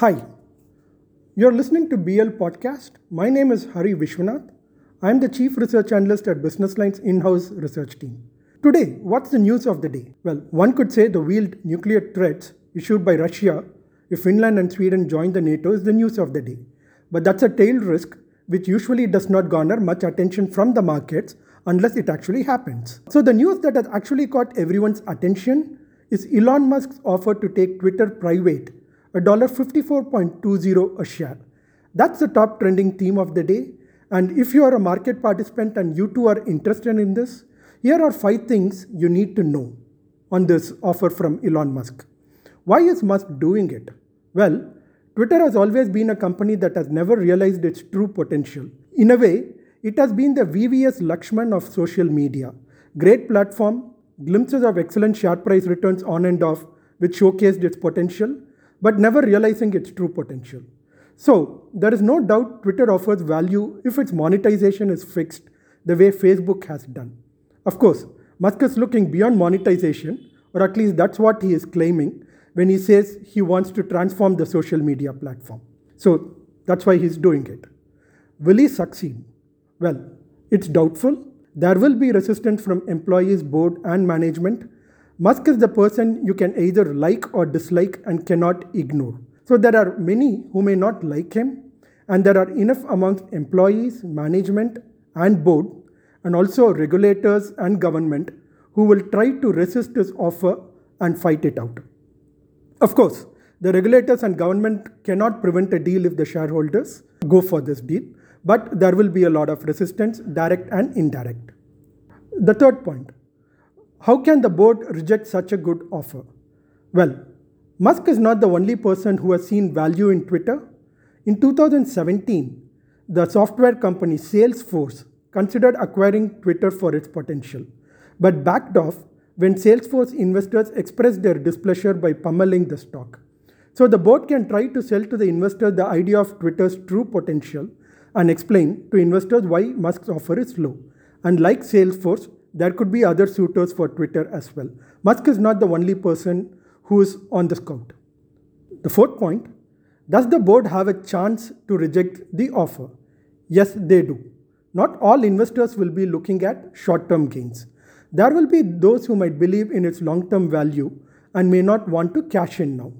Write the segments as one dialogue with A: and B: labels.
A: Hi, you're listening to BL Podcast. My name is Hari Viswanath. I'm the Chief Research Analyst at Business Line's in house research team. Today, what's the news of the day? Well, one could say the wheeled nuclear threats issued by Russia if Finland and Sweden join the NATO is the news of the day. But that's a tail risk which usually does not garner much attention from the markets unless it actually happens. So, the news that has actually caught everyone's attention is Elon Musk's offer to take Twitter private $54.20 a share. That's the top trending theme of the day. And if you are a market participant and you too are interested in this, here are five things you need to know on this offer from Elon Musk. Why is Musk doing it? Well, Twitter has always been a company that has never realized its true potential. In a way, it has been the VVS Laxman of social media. Great platform, glimpses of excellent share price returns on and off, which showcased its potential, but never realizing its true potential. So, there is no doubt Twitter offers value if its monetization is fixed the way Facebook has done. Of course, Musk is looking beyond monetization, or at least that's what he is claiming when he says he wants to transform the social media platform. So, that's why he's doing it. Will he succeed? Well, it's doubtful. There will be resistance from employees, board, and management Musk is the person you can either like or dislike and cannot ignore. So there are many who may not like him, and there are enough amongst employees, management, and board, and also regulators and government who will try to resist his offer and fight it out. Of course, the regulators and government cannot prevent a deal if the shareholders go for this deal, but there will be a lot of resistance, direct and indirect. The third point how can the board reject such a good offer? Well, Musk is not the only person who has seen value in Twitter. In 2017, the software company Salesforce considered acquiring Twitter for its potential, but backed off when Salesforce investors expressed their displeasure by pummeling the stock. So the board can try to sell to the investor the idea of Twitter's true potential and explain to investors why Musk's offer is low. And like Salesforce, there could be other suitors for Twitter as well. Musk is not the only person who is on the scout. The fourth point Does the board have a chance to reject the offer? Yes, they do. Not all investors will be looking at short term gains. There will be those who might believe in its long term value and may not want to cash in now.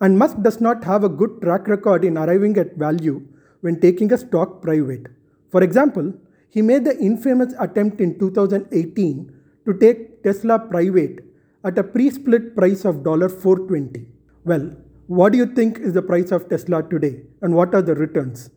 A: And Musk does not have a good track record in arriving at value when taking a stock private. For example, he made the infamous attempt in 2018 to take Tesla private at a pre-split price of $420. Well, what do you think is the price of Tesla today and what are the returns?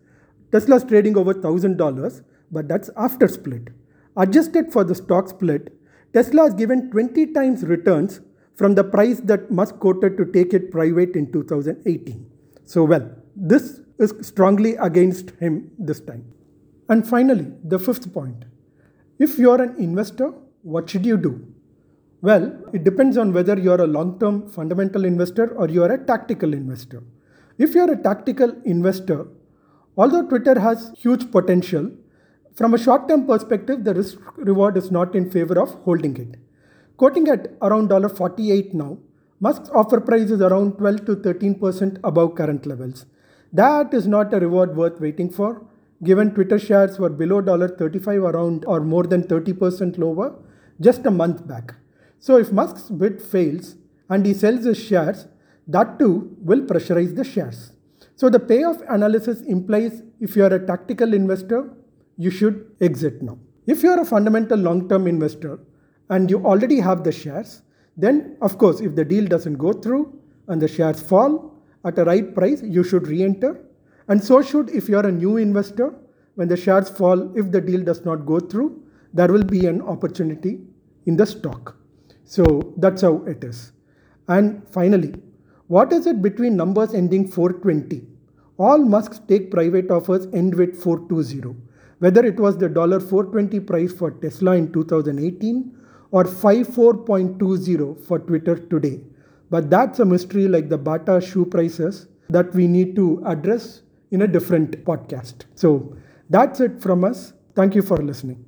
A: Tesla is trading over $1000, but that's after split. Adjusted for the stock split, Tesla has given 20 times returns from the price that Musk quoted to take it private in 2018. So, well, this is strongly against him this time. And finally, the fifth point if you are an investor, what should you do? Well, it depends on whether you are a long term fundamental investor or you are a tactical investor. If you are a tactical investor, although Twitter has huge potential, from a short term perspective, the risk reward is not in favor of holding it. Quoting at around $48 now, Musk's offer price is around 12 to 13% above current levels. That is not a reward worth waiting for given Twitter shares were below $35 around or more than 30% lower just a month back. So if Musk's bid fails and he sells his shares, that too will pressurize the shares. So the payoff analysis implies if you are a tactical investor, you should exit now. If you are a fundamental long term investor and you already have the shares, then of course, if the deal doesn't go through and the shares fall at a right price, you should re enter and so should if you are a new investor, when the shares fall, if the deal does not go through, there will be an opportunity in the stock. So that's how it is. And finally, what is it between numbers ending 420? All Musk's take private offers end with 420, whether it was the $420 price for Tesla in 2018 or 54.20 for Twitter today. But that's a mystery like the Bata shoe prices that we need to address in a different podcast. So that's it from us. Thank you for listening.